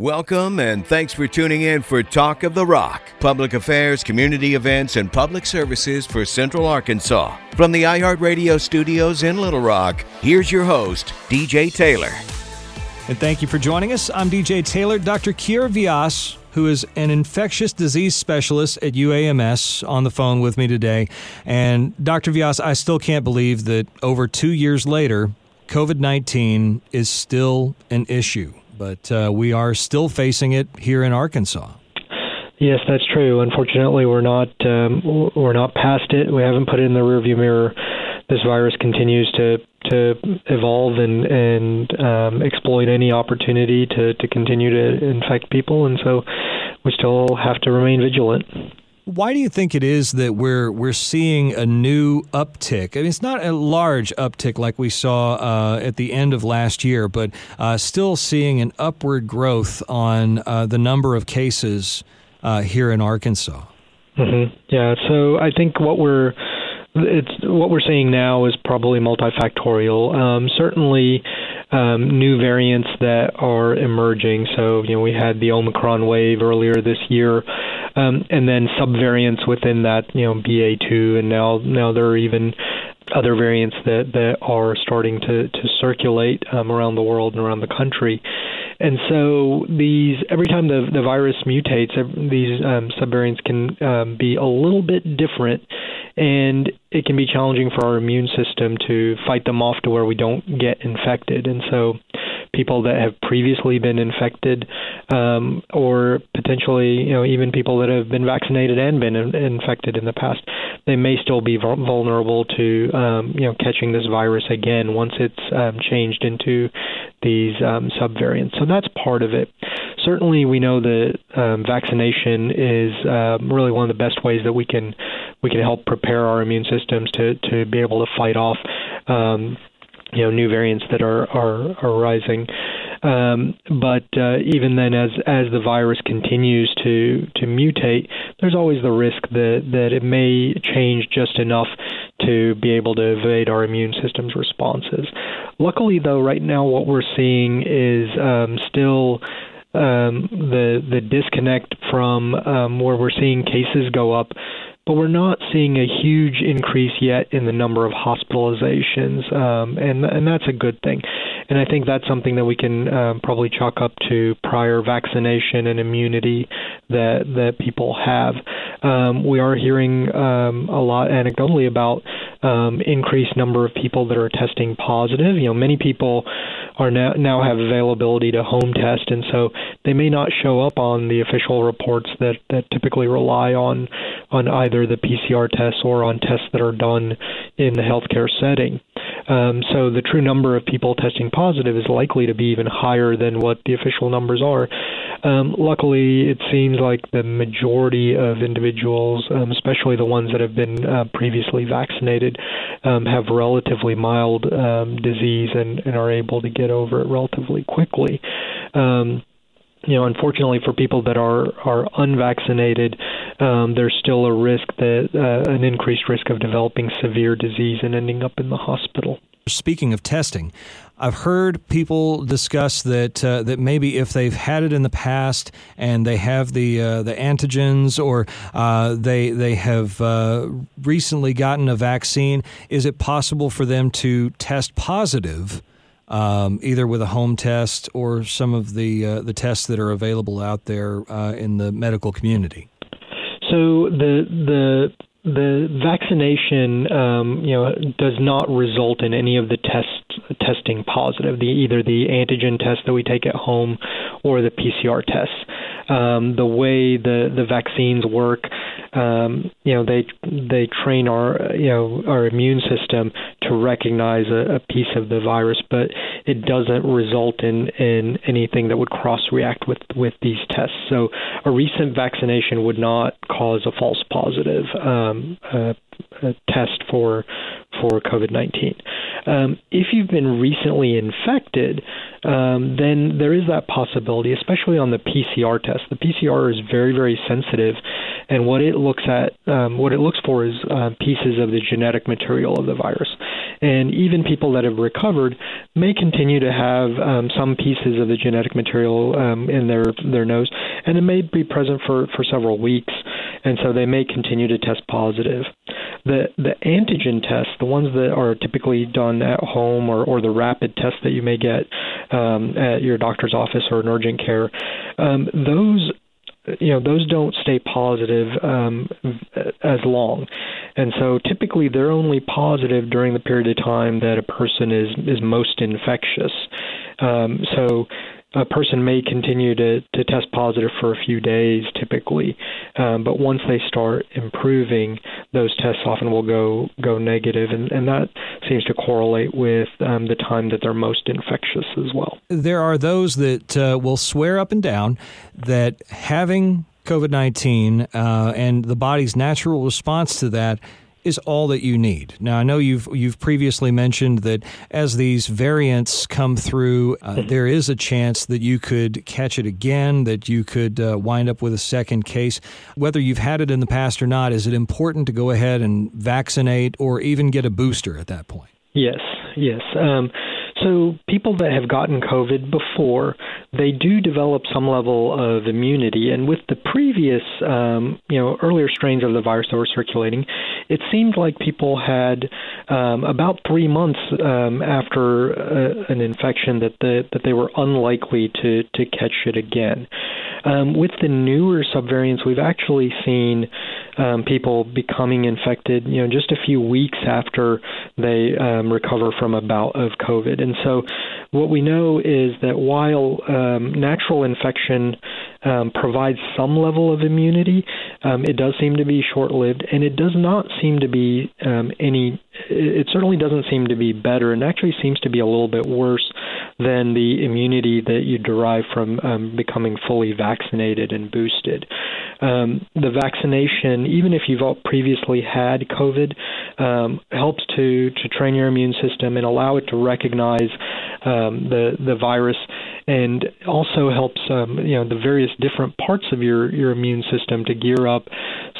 Welcome and thanks for tuning in for Talk of the Rock, public affairs, community events, and public services for Central Arkansas. From the iHeartRadio studios in Little Rock, here's your host, DJ Taylor. And thank you for joining us. I'm DJ Taylor. Dr. Keyur Vyas, who is an infectious disease specialist at UAMS, on the phone with me today. And Dr. Vyas, I still can't believe that over two years later, COVID 19 is still an issue, but uh, we are still facing it here in Arkansas. Yes, that's true. Unfortunately, we're not um, we're not past it. We haven't put it in the rearview mirror. This virus continues to to evolve and and um, exploit any opportunity to to continue to infect people, and so we still have to remain vigilant. Why do you think it is that we're we're seeing a new uptick? I mean, it's not a large uptick like we saw uh, at the end of last year, but uh, still seeing an upward growth on uh, the number of cases uh, here in Arkansas. Mm-hmm. Yeah, so I think what we're it's what we're seeing now is probably multifactorial. Um, certainly, um, new variants that are emerging. So you know we had the Omicron wave earlier this year, um, and then subvariants within that. You know BA2, and now now there are even other variants that that are starting to to circulate um, around the world and around the country. And so these every time the the virus mutates, these um, subvariants can um, be a little bit different, and it can be challenging for our immune system to fight them off to where we don't get infected. And so people that have previously been infected, um, or potentially, you know, even people that have been vaccinated and been in- infected in the past, they may still be vulnerable to, um, you know, catching this virus again once it's um, changed into these um, subvariants. So that's part of it. Certainly, we know that um, vaccination is um, really one of the best ways that we can we can help prepare our immune systems to to be able to fight off um, you know new variants that are are, are rising. Um, but uh, even then, as as the virus continues to to mutate, there's always the risk that that it may change just enough to be able to evade our immune system's responses. Luckily, though, right now what we're seeing is um, still um, the the disconnect from um, where we're seeing cases go up but we're not seeing a huge increase yet in the number of hospitalizations, um, and and that's a good thing. And I think that's something that we can um, probably chalk up to prior vaccination and immunity that that people have. Um, we are hearing um, a lot anecdotally about um, increased number of people that are testing positive. You know, many people are now now have availability to home test, and so they may not show up on the official reports that that typically rely on on either the PCR tests or on tests that are done in the healthcare setting. Um, so the true number of people testing positive is likely to be even higher than what the official numbers are. Um, luckily, it seems like the majority of individuals, um, especially the ones that have been uh, previously vaccinated, um, have relatively mild um, disease and, and are able to get over it relatively quickly. Um, you know, unfortunately for people that are are unvaccinated, um, there's still a risk that uh, an increased risk of developing severe disease and ending up in the hospital. Speaking of testing, I've heard people discuss that uh, that maybe if they've had it in the past and they have the uh, the antigens or uh, they they have uh, recently gotten a vaccine, is it possible for them to test positive? Um, either with a home test or some of the uh, the tests that are available out there uh, in the medical community. So the the the vaccination, um, you know, does not result in any of the test testing positive. The either the antigen test that we take at home or the PCR tests. Um, the way the the vaccines work, um, you know, they they train our you know our immune system to recognize a, a piece of the virus, but it doesn't result in in anything that would cross react with with these tests. So a recent vaccination would not cause a false positive um, uh, test for for COVID 19. Um, if you've been recently infected, um, then there is that possibility, especially on the PCR test. The PCR is very, very sensitive, and what it looks at, um, what it looks for, is uh, pieces of the genetic material of the virus. And even people that have recovered may continue to have um, some pieces of the genetic material um, in their their nose, and it may be present for for several weeks, and so they may continue to test positive. The the antigen test, the ones that are typically done at home or, or the rapid tests that you may get um, at your doctor's office or in urgent care, um, those you know those don't stay positive um, as long, and so typically they're only positive during the period of time that a person is is most infectious. Um, so a person may continue to, to test positive for a few days typically, um, but once they start improving, those tests often will go go negative, and, and that seems to correlate with um, the time that they're most infectious as well. There are those that uh, will swear up and down that having COVID 19 uh, and the body's natural response to that is all that you need. Now, I know you've you've previously mentioned that as these variants come through, uh, mm-hmm. there is a chance that you could catch it again, that you could uh, wind up with a second case. Whether you've had it in the past or not, is it important to go ahead and vaccinate or even get a booster at that point? Yes, yes. Um, so people that have gotten COVID before, they do develop some level of immunity. And with the previous, um, you know, earlier strains of the virus that were circulating, it seemed like people had um, about three months um, after uh, an infection that the, that they were unlikely to to catch it again. Um, with the newer subvariants, we've actually seen um, people becoming infected, you know, just a few weeks after they um, recover from a bout of COVID. And so, what we know is that while um, natural infection um, provides some level of immunity, um, it does seem to be short-lived, and it does not seem to be any. It certainly doesn't seem to be better, and actually seems to be a little bit worse than the immunity that you derive from um, becoming fully vaccinated and boosted. Um, the vaccination, even if you've previously had COVID, um, helps to to train your immune system and allow it to recognize um, the the virus and also helps um, you know the various different parts of your your immune system to gear up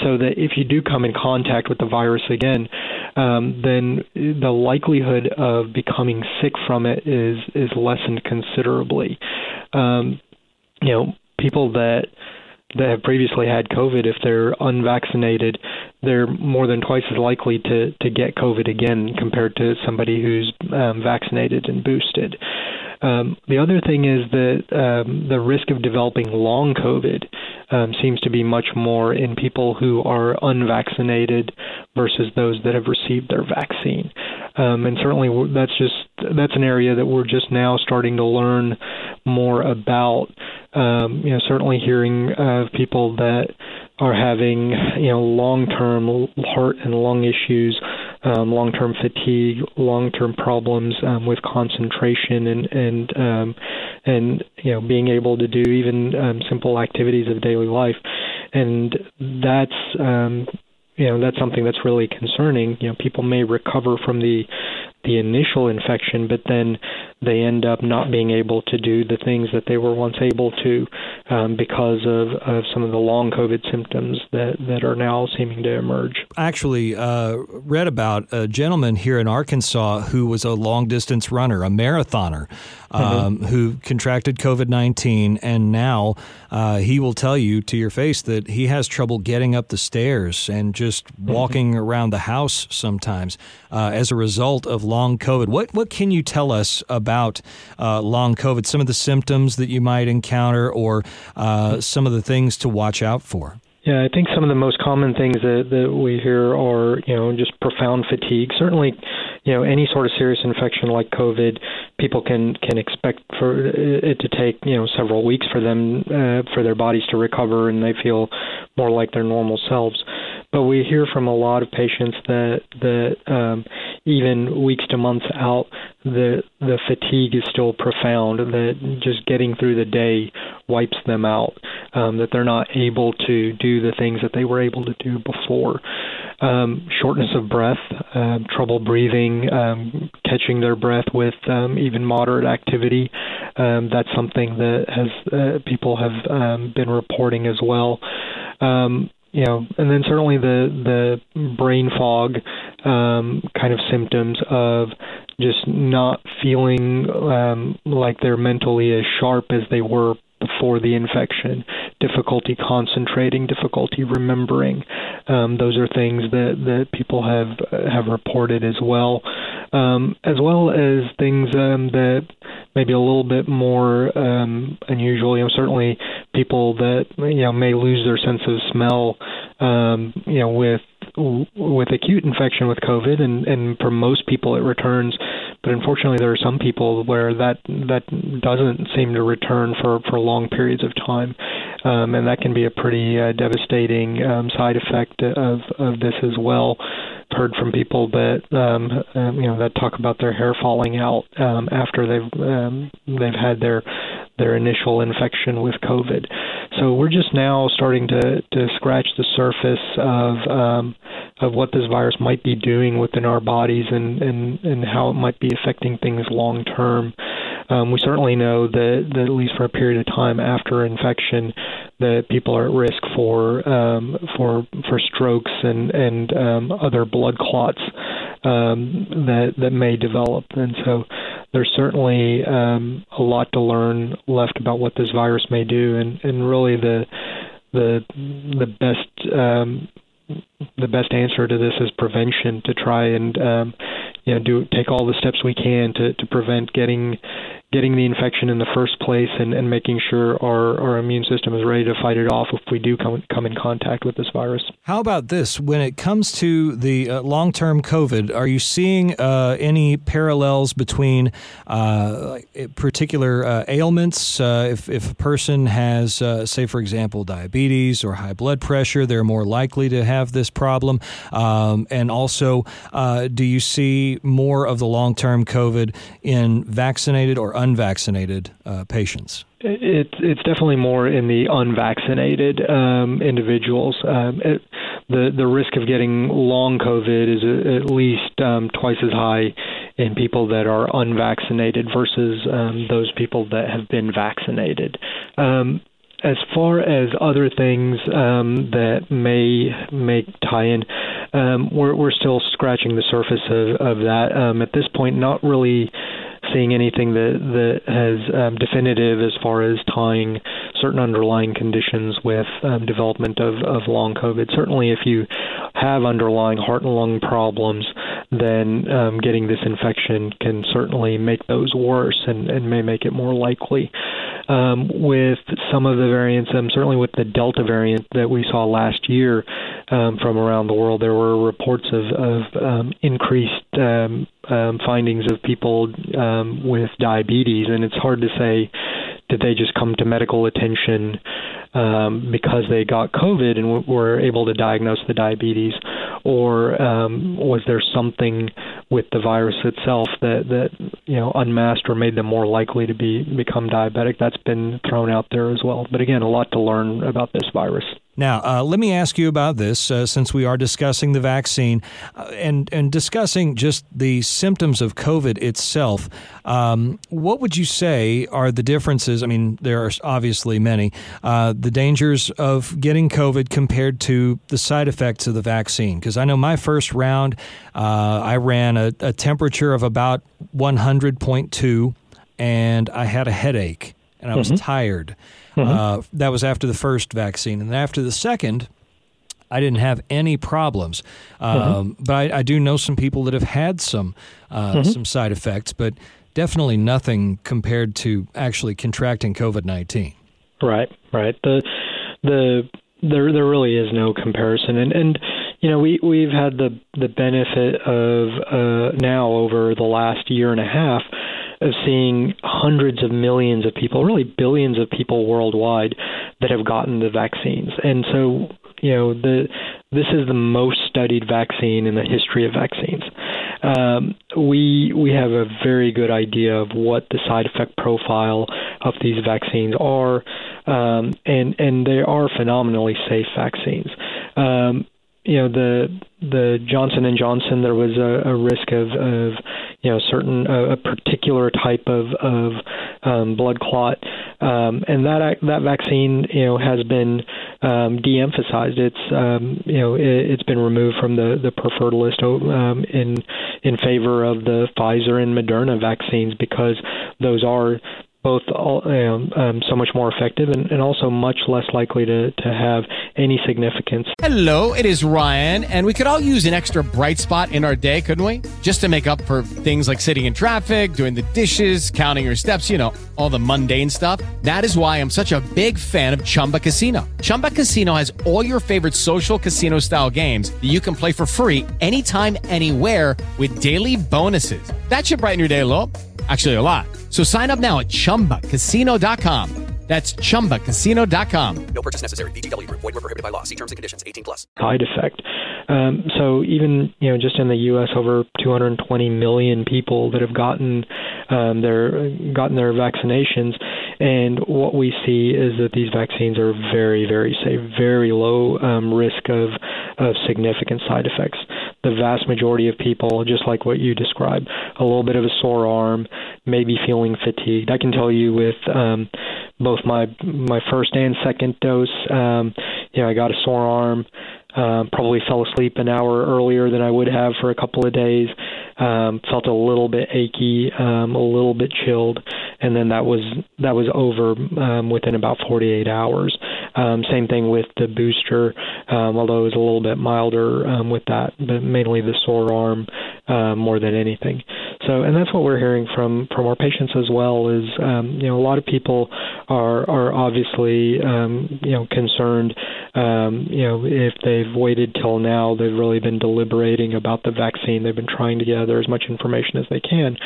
so that if you do come in contact with the virus again um, then the likelihood of becoming sick from it is is lessened considerably um, you know people that that have previously had COVID, if they're unvaccinated, they're more than twice as likely to, to get COVID again compared to somebody who's um, vaccinated and boosted. Um, the other thing is that um, the risk of developing long COVID um, seems to be much more in people who are unvaccinated versus those that have received their vaccine. Um, and certainly, that's just that's an area that we're just now starting to learn more about. Um, you know, certainly hearing of people that are having you know long-term heart and lung issues um, long-term fatigue, long-term problems um, with concentration, and and um, and you know being able to do even um, simple activities of daily life, and that's um, you know that's something that's really concerning. You know, people may recover from the the initial infection, but then they end up not being able to do the things that they were once able to um, because of, of some of the long COVID symptoms that, that are now seeming to emerge. I actually uh, read about a gentleman here in Arkansas who was a long distance runner, a marathoner, um, mm-hmm. who contracted COVID 19, and now uh, he will tell you to your face that he has trouble getting up the stairs and just mm-hmm. walking mm-hmm. around the house sometimes uh, as a result of long COVID. What, what can you tell us about? About uh, long COVID, some of the symptoms that you might encounter, or uh, some of the things to watch out for? Yeah, I think some of the most common things that, that we hear are, you know, just profound fatigue. Certainly, you know, any sort of serious infection like COVID, people can can expect for it to take, you know, several weeks for them uh, for their bodies to recover and they feel more like their normal selves. But we hear from a lot of patients that that um, even weeks to months out, the the fatigue is still profound. That just getting through the day wipes them out. Um, that they're not able to do the things that they were able to do before. Um, shortness of breath, uh, trouble breathing, um, catching their breath with um, even moderate activity. Um, that's something that has uh, people have um, been reporting as well. Um, you know, and then certainly the the brain fog um, kind of symptoms of just not feeling um, like they're mentally as sharp as they were before the infection, difficulty concentrating, difficulty remembering. Um, those are things that, that people have have reported as well, um, as well as things um, that maybe a little bit more um, unusual. You know, certainly people that you know may lose their sense of smell. Um, you know, with with acute infection with COVID, and and for most people it returns but unfortunately, there are some people where that that doesn't seem to return for for long periods of time, um, and that can be a pretty uh, devastating um, side effect of of this as well. I've heard from people that um, um, you know that talk about their hair falling out um, after they've um, they've had their their initial infection with COVID. So we're just now starting to, to scratch the surface of um, of what this virus might be doing within our bodies and, and, and how it might be affecting things long term. Um, we certainly know that, that at least for a period of time after infection, that people are at risk for um, for for strokes and and um, other blood clots um, that that may develop. And so there's certainly um, a lot to learn left about what this virus may do, and and really the the the best um, the best answer to this is prevention to try and um, you know do take all the steps we can to to prevent getting getting the infection in the first place and, and making sure our, our immune system is ready to fight it off if we do come, come in contact with this virus. How about this? When it comes to the uh, long term COVID, are you seeing uh, any parallels between uh, particular uh, ailments? Uh, if, if a person has, uh, say, for example, diabetes or high blood pressure, they're more likely to have this problem. Um, and also, do you see more of the long term COVID in vaccinated or unvaccinated uh, patients? It's it's definitely more in the unvaccinated um, individuals. Um, it, the the risk of getting long COVID is at least um, twice as high in people that are unvaccinated versus um, those people that have been vaccinated. Um, as far as other things um, that may may tie in, um, we're we're still scratching the surface of, of that. Um, at this point, not really seeing anything that that has um, definitive as far as tying certain underlying conditions with um, development of, of long COVID. Certainly, if you have underlying heart and lung problems, then um, getting this infection can certainly make those worse and, and may make it more likely. Um, with some of the variants, um, certainly with the Delta variant that we saw last year um, from around the world, there were reports of, of um, increased um, um, findings of people with diabetes, and it's hard to say did they just come to medical attention um, because they got COVID and w- were able to diagnose the diabetes, or um, was there something with the virus itself that that you know unmasked or made them more likely to be become diabetic? That's been thrown out there as well. But again, a lot to learn about this virus. Now, uh, let me ask you about this uh, since we are discussing the vaccine uh, and, and discussing just the symptoms of COVID itself. Um, what would you say are the differences? I mean, there are obviously many. Uh, the dangers of getting COVID compared to the side effects of the vaccine. Because I know my first round, uh, I ran a, a temperature of about 100.2 and I had a headache and I was mm-hmm. tired. Mm-hmm. Uh, that was after the first vaccine. And after the second, I didn't have any problems. Um, mm-hmm. But I, I, do know some people that have had some uh, mm-hmm. some side effects, but definitely nothing compared to actually contracting COVID nineteen. Right, right. The the there there really is no comparison, and and you know we we've had the the benefit of uh, now over the last year and a half of seeing hundreds of millions of people, really billions of people worldwide that have gotten the vaccines. And so, you know, the this is the most studied vaccine in the history of vaccines. um, we we have a very good idea of what the side effect profile of these vaccines are, um, and and they are phenomenally safe vaccines. Um, you know the the Johnson and Johnson there was a, a risk of, of you know certain a, a particular type of of um, blood clot. Um, and that that vaccine you know has been um, de-emphasized. It's um, you know it, has been removed from the the preferred list um, in in favor of the Pfizer and Moderna vaccines because those are both um, um, so much more effective and, and, also much less likely to, to have any significance. Hello, it is Ryan, and we could all use an extra bright spot in our day, couldn't we? Just to make up for things like sitting in traffic, doing the dishes, counting your steps, you know, all the mundane stuff. That is why I'm such a big fan of Chumba Casino. Chumba Casino has all your favorite social casino style games that you can play for free anytime, anywhere with daily bonuses. That should brighten your day a little. Actually, a lot. So sign up now at ChumbaCasino.com. That's ChumbaCasino.com. No purchase necessary. VGW. Void were prohibited by law. See terms and conditions. 18 plus. Side effect. Um, so even, you know, just in the U.S., over 220 million people that have gotten um, their gotten their vaccinations. And what we see is that these vaccines are very, very safe, very low um, risk of, of significant side effects the vast majority of people, just like what you described, a little bit of a sore arm, maybe feeling fatigued. I can tell you with um, both my my first and second dose, um, you know, I got a sore arm. Um, probably fell asleep an hour earlier than I would have for a couple of days. Um, felt a little bit achy, um, a little bit chilled, and then that was that was over um, within about 48 hours. Um, same thing with the booster, um, although it was a little bit milder um, with that, but mainly the sore arm uh, more than anything. So, and that's what we're hearing from from our patients as well. Is um, you know a lot of people are are obviously um, you know concerned. Um, you know if they've waited till now, they've really been deliberating about the vaccine. They've been trying to gather as much information as they can.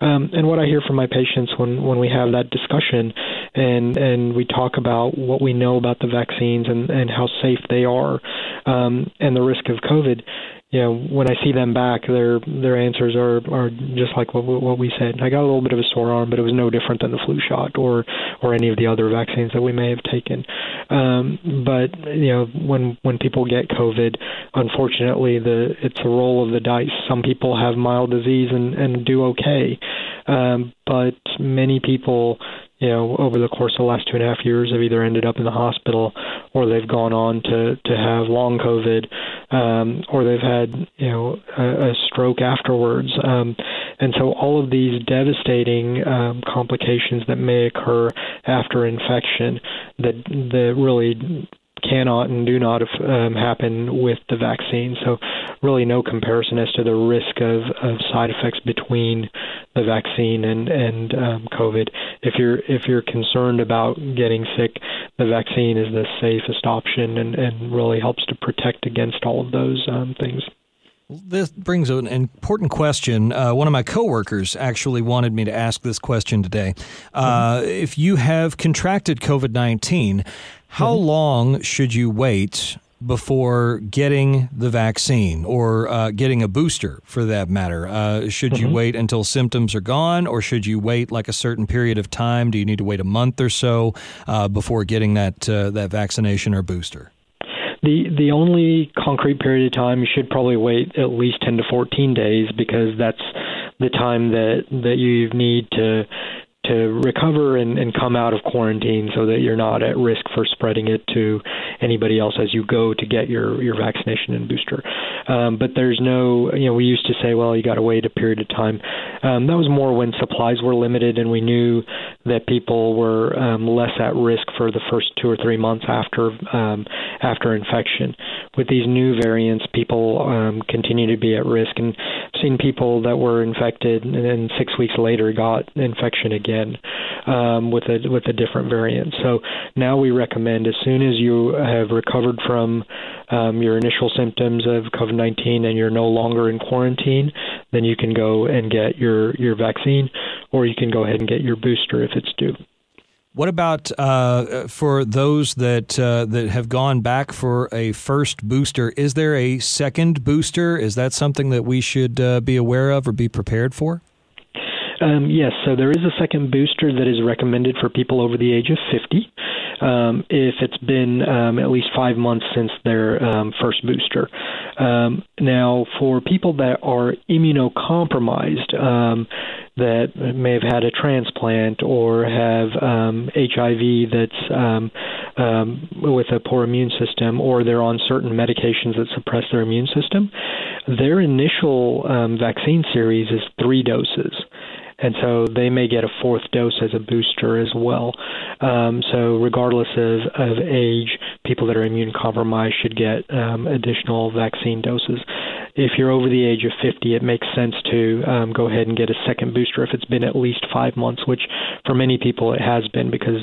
Um, and what I hear from my patients when when we have that discussion and and we talk about what we know about the vaccines and and how safe they are um, and the risk of COVID you know, when I see them back, their their answers are are just like what what we said. I got a little bit of a sore arm, but it was no different than the flu shot or or any of the other vaccines that we may have taken. Um, but you know, when when people get COVID, unfortunately, the it's a roll of the dice. Some people have mild disease and and do okay, um, but many people you know, over the course of the last two and a half years have either ended up in the hospital or they've gone on to, to have long COVID um, or they've had, you know, a, a stroke afterwards. Um, and so all of these devastating um, complications that may occur after infection that, that really cannot and do not um, happen with the vaccine. So, really, no comparison as to the risk of, of side effects between the vaccine and and um, COVID. If you're if you're concerned about getting sick, the vaccine is the safest option and, and really helps to protect against all of those um, things. This brings an important question. Uh, one of my coworkers actually wanted me to ask this question today. Uh, mm-hmm. If you have contracted COVID 19, how mm-hmm. long should you wait before getting the vaccine or uh, getting a booster for that matter? Uh, should mm-hmm. you wait until symptoms are gone or should you wait like a certain period of time? Do you need to wait a month or so uh, before getting that, uh, that vaccination or booster? The the only concrete period of time you should probably wait at least 10 to 14 days because that's the time that that you need to to recover and, and come out of quarantine so that you're not at risk for spreading it to anybody else as you go to get your, your vaccination and booster. Um, but there's no, you know, we used to say, well, you got to wait a period of time. Um, that was more when supplies were limited and we knew that people were um, less at risk for the first two or three months after um, after infection. With these new variants, people um, continue to be at risk, and I've seen people that were infected and then six weeks later got infection again again um, with a with a different variant. So now we recommend as soon as you have recovered from um, your initial symptoms of COVID-19 and you're no longer in quarantine, then you can go and get your your vaccine, or you can go ahead and get your booster if it's due. What about uh, for those that uh, that have gone back for a first booster? Is there a second booster? Is that something that we should uh, be aware of or be prepared for? Um, yes, so there is a second booster that is recommended for people over the age of 50 um, if it's been um, at least five months since their um, first booster. Um, now, for people that are immunocompromised, um, that may have had a transplant or have HIV that's with a poor immune system, or they're on certain medications that suppress their immune system, their initial vaccine series is three doses and so they may get a fourth dose as a booster as well. Um, so regardless of, of age, people that are immune compromised should get um, additional vaccine doses. If you're over the age of 50, it makes sense to um, go ahead and get a second booster if it's been at least five months, which for many people it has been because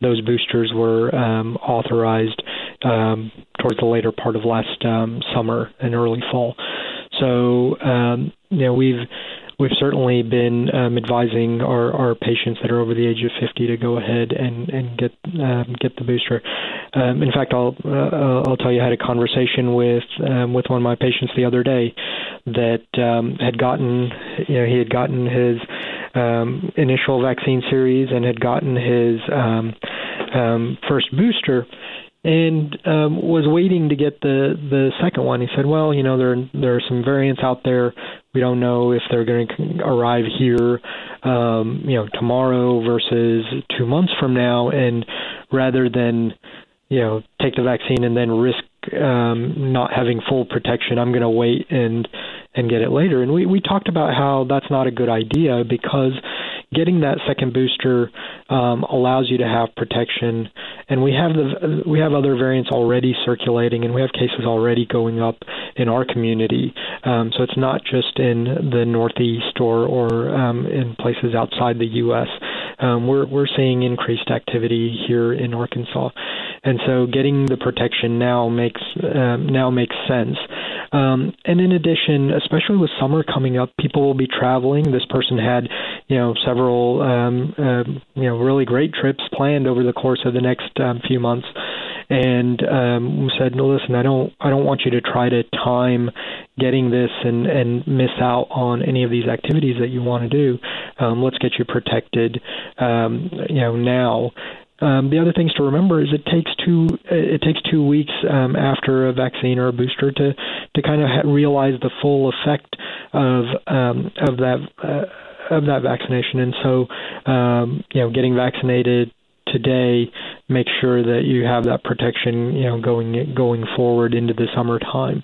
those boosters were um, authorized um, towards the later part of last um, summer and early fall. So um, you know we've we've certainly been um, advising our, our patients that are over the age of 50 to go ahead and and get um, get the booster. Um, in fact, I'll uh, I'll tell you I had a conversation with um, with one of my patients the other day that um, had gotten you know he had gotten his um, initial vaccine series and had gotten his first booster and um, was waiting to get the the second one. He said, "Well, you know, there there are some variants out there. We don't know if they're going to arrive here, um, you know, tomorrow versus two months from now. And rather than, you know, take the vaccine and then risk um, not having full protection, I'm going to wait and and get it later. And we we talked about how that's not a good idea because getting that second booster um, allows you to have protection. And we have the we have other variants already circulating, and we have cases already going up in our community. Um, so it's not just in the Northeast or or um, in places outside the U.S. Um, we're we're seeing increased activity here in Arkansas, and so getting the protection now makes uh, now makes sense. Um, and in addition, especially with summer coming up, people will be traveling. This person had, you know, several, um, uh, you know, really great trips planned over the course of the next um, few months, and um, said, no, listen, I don't, I don't want you to try to time getting this and and miss out on any of these activities that you want to do. Um, let's get you protected, um, you know, now. Um, the other things to remember is it takes two it takes two weeks um, after a vaccine or a booster to to kind of ha- realize the full effect of um, of that uh, of that vaccination. And so, um, you know, getting vaccinated today make sure that you have that protection you know going going forward into the summertime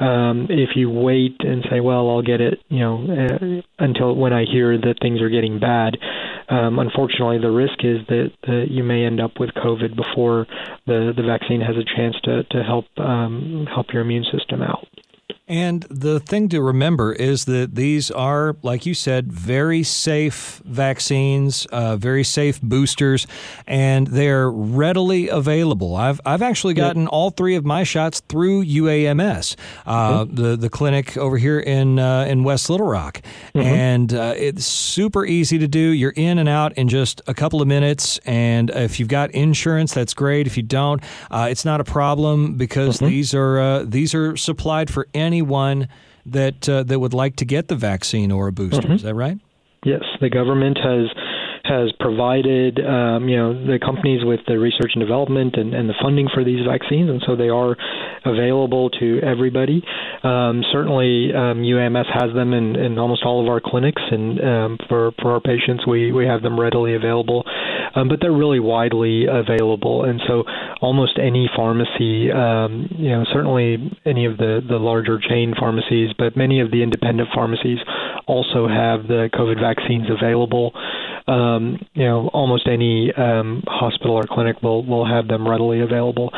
um if you wait and say well I'll get it you know uh, until when I hear that things are getting bad um unfortunately the risk is that, that you may end up with covid before the the vaccine has a chance to to help um help your immune system out and the thing to remember is that these are, like you said, very safe vaccines, uh, very safe boosters, and they're readily available. I've, I've actually gotten yep. all three of my shots through UAMS, uh, mm-hmm. the, the clinic over here in, uh, in West Little Rock. Mm-hmm. And uh, it's super easy to do. You're in and out in just a couple of minutes. And if you've got insurance, that's great. If you don't, uh, it's not a problem because mm-hmm. these, are, uh, these are supplied for any anyone that uh, that would like to get the vaccine or a booster. Mm-hmm. Is that right? Yes, the government has has provided um, you know the companies with the research and development and, and the funding for these vaccines, and so they are available to everybody. Um, certainly, um, UAMS has them in, in almost all of our clinics, and um, for for our patients, we we have them readily available. Um, but they're really widely available, and so almost any pharmacy, um, you know, certainly any of the the larger chain pharmacies, but many of the independent pharmacies also have the COVID vaccines available um, you know, almost any um, hospital or clinic will will have them readily available.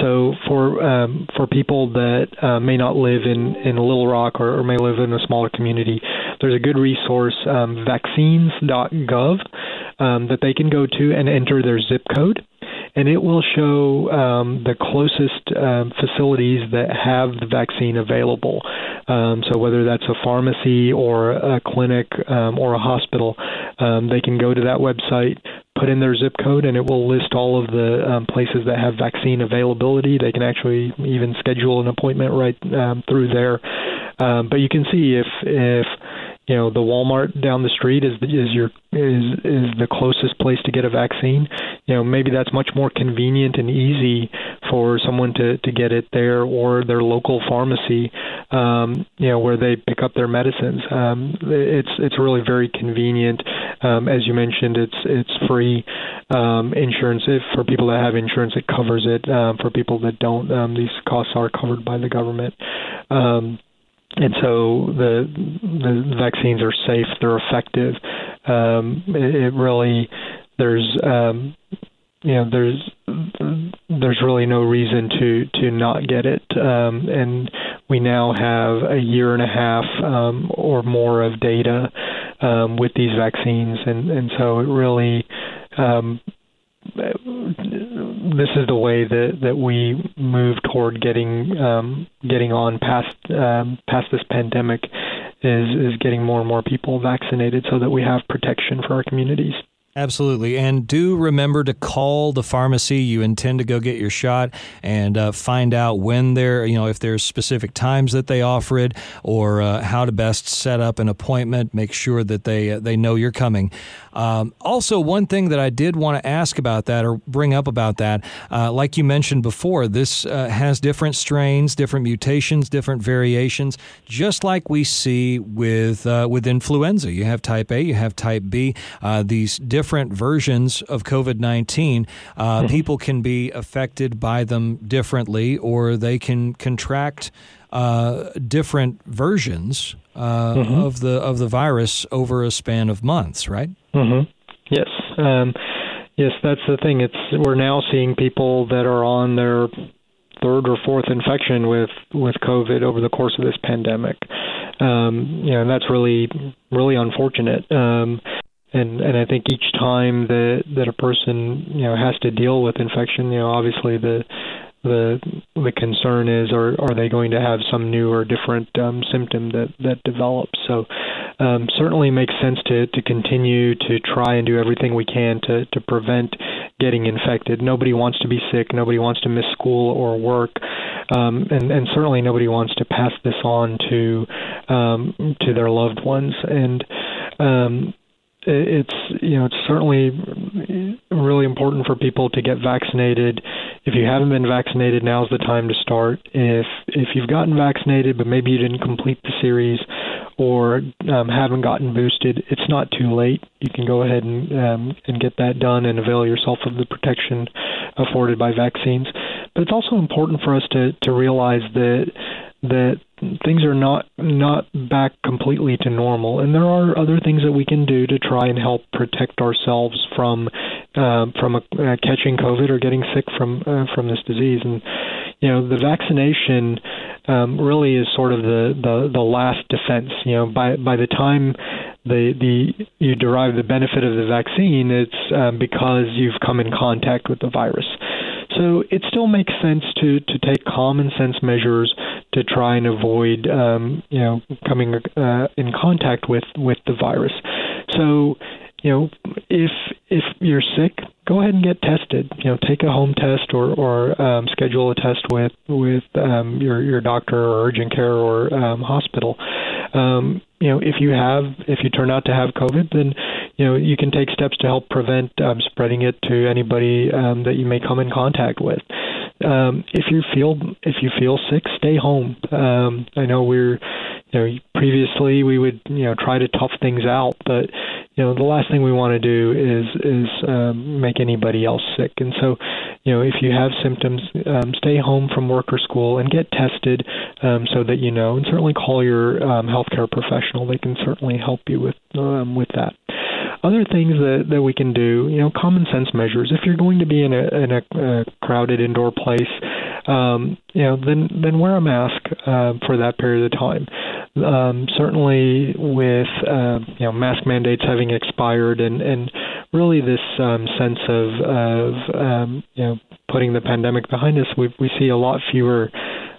So for um, for people that uh, may not live in in Little Rock or, or may live in a smaller community, there's a good resource, um, vaccines.gov, um, that they can go to and enter their zip code and it will show um, the closest um, facilities that have the vaccine available. Um, so whether that's a pharmacy or a clinic um, or a hospital, um, they can go to that website, put in their zip code, and it will list all of the um, places that have vaccine availability. They can actually even schedule an appointment right um, through there. Um, but you can see if if you know the Walmart down the street is is your is is the closest place to get a vaccine. You know maybe that's much more convenient and easy for someone to to get it there or their local pharmacy. Um, you know where they pick up their medicines. Um, it's it's really very convenient. Um, as you mentioned, it's it's free um, insurance. If for people that have insurance, it covers it. Um, for people that don't, um, these costs are covered by the government. Um, and so the the vaccines are safe, they're effective. Um, it, it really there's um, you know there's there's really no reason to to not get it, um, and we now have a year and a half um, or more of data um, with these vaccines, and and so it really um, this is the way that that we move toward getting um, getting on past um, past this pandemic is is getting more and more people vaccinated so that we have protection for our communities. Absolutely. And do remember to call the pharmacy you intend to go get your shot and uh, find out when they're, you know, if there's specific times that they offer it or uh, how to best set up an appointment. Make sure that they, uh, they know you're coming. Um, also, one thing that I did want to ask about that or bring up about that, uh, like you mentioned before, this uh, has different strains, different mutations, different variations, just like we see with, uh, with influenza. You have type A, you have type B. these different versions of COVID 19, uh, mm-hmm. people can be affected by them differently or they can contract uh, different versions uh, mm-hmm. of the of the virus over a span of months, right? Mm-hmm. Yes. Um, yes, that's the thing. It's we're now seeing people that are on their third or fourth infection with with COVID over the course of this pandemic. Um, you know, and that's really really unfortunate. Um, and and I think each time that that a person you know has to deal with infection, you know, obviously the the the concern is are are they going to have some new or different um, symptom that that develops so um, certainly makes sense to to continue to try and do everything we can to to prevent getting infected. Nobody wants to be sick. Nobody wants to miss school or work. Um, and and certainly nobody wants to pass this on to um, to their loved ones. And um, it's you know it's certainly really important for people to get vaccinated. If you haven't been vaccinated, now's the time to start. If if you've gotten vaccinated but maybe you didn't complete the series or um, haven't gotten boosted, it's not too late. You can go ahead and um, and get that done and avail yourself of the protection afforded by vaccines. But it's also important for us to to realize that that things are not not back completely to normal, and there are other things that we can do to try and help protect ourselves from uh, from a, uh, catching COVID or getting sick from uh, from this disease. And you know, the vaccination um, really is sort of the, the the last defense. You know, by by the time the the you derive the benefit of the vaccine, it's um, because you've come in contact with the virus. So it still makes sense to to take common sense measures to try and avoid um, you know coming uh, in contact with with the virus. So you know if if you're sick, go ahead and get tested. You know, take a home test or or um, schedule a test with with um, your your doctor or urgent care or um, hospital. Um, you know, if you have if you turn out to have COVID, then you know you can take steps to help prevent um, spreading it to anybody um, that you may come in contact with. Um, if you feel if you feel sick, stay home. Um, I know we're you know previously we would you know try to tough things out, but you know the last thing we want to do is is um, make anybody else sick. And so, you know, if you have symptoms, um, stay home from work or school and get tested um, so that you know. And certainly call your um, healthcare professional; they can certainly help you with um, with that. Other things that, that we can do, you know, common sense measures. If you're going to be in a, in a, a crowded indoor place, um, you know, then then wear a mask uh, for that period of time. Um, certainly, with uh, you know mask mandates having expired, and and really this um, sense of of um, you know putting the pandemic behind us, we we see a lot fewer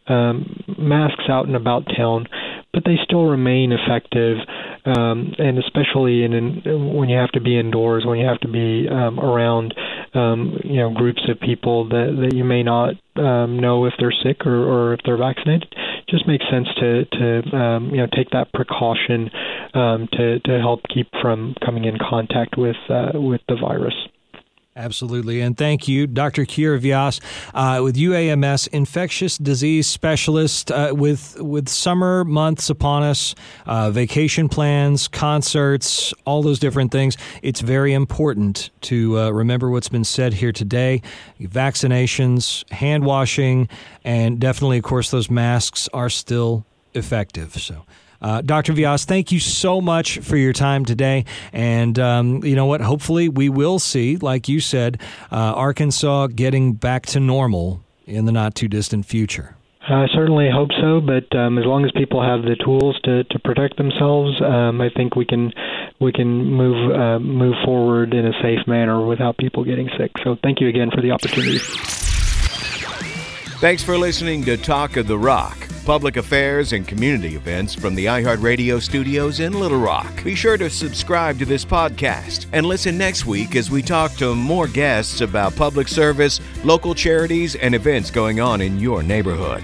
um, masks out and about town. But they still remain effective, um, and especially in, in when you have to be indoors, when you have to be um, around um, you know groups of people that, that you may not um, know if they're sick or, or if they're vaccinated. Just makes sense to to um, you know take that precaution um, to to help keep from coming in contact with uh, with the virus. Absolutely. And thank you, Dr. Keyur Vyas, uh, with UAMS, infectious disease specialist, uh, with, with summer months upon us, uh, vacation plans, concerts, all those different things. It's very important to uh, remember what's been said here today vaccinations, hand washing, and definitely, of course, those masks are still effective. So, uh, Dr. Vyas, thank you so much for your time today. And um, you know what? Hopefully, we will see, like you said, uh, Arkansas getting back to normal in the not too distant future. I certainly hope so, but um, as long as people have the tools to, to protect themselves, um, I think we can we can move uh, move forward in a safe manner without people getting sick. So, thank you again for the opportunity. Thanks for listening to Talk of the Rock public affairs, and community events from the iHeartRadio studios in Little Rock. Be sure to subscribe to this podcast and listen next week as we talk to more guests about public service, local charities, and events going on in your neighborhood.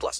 plus.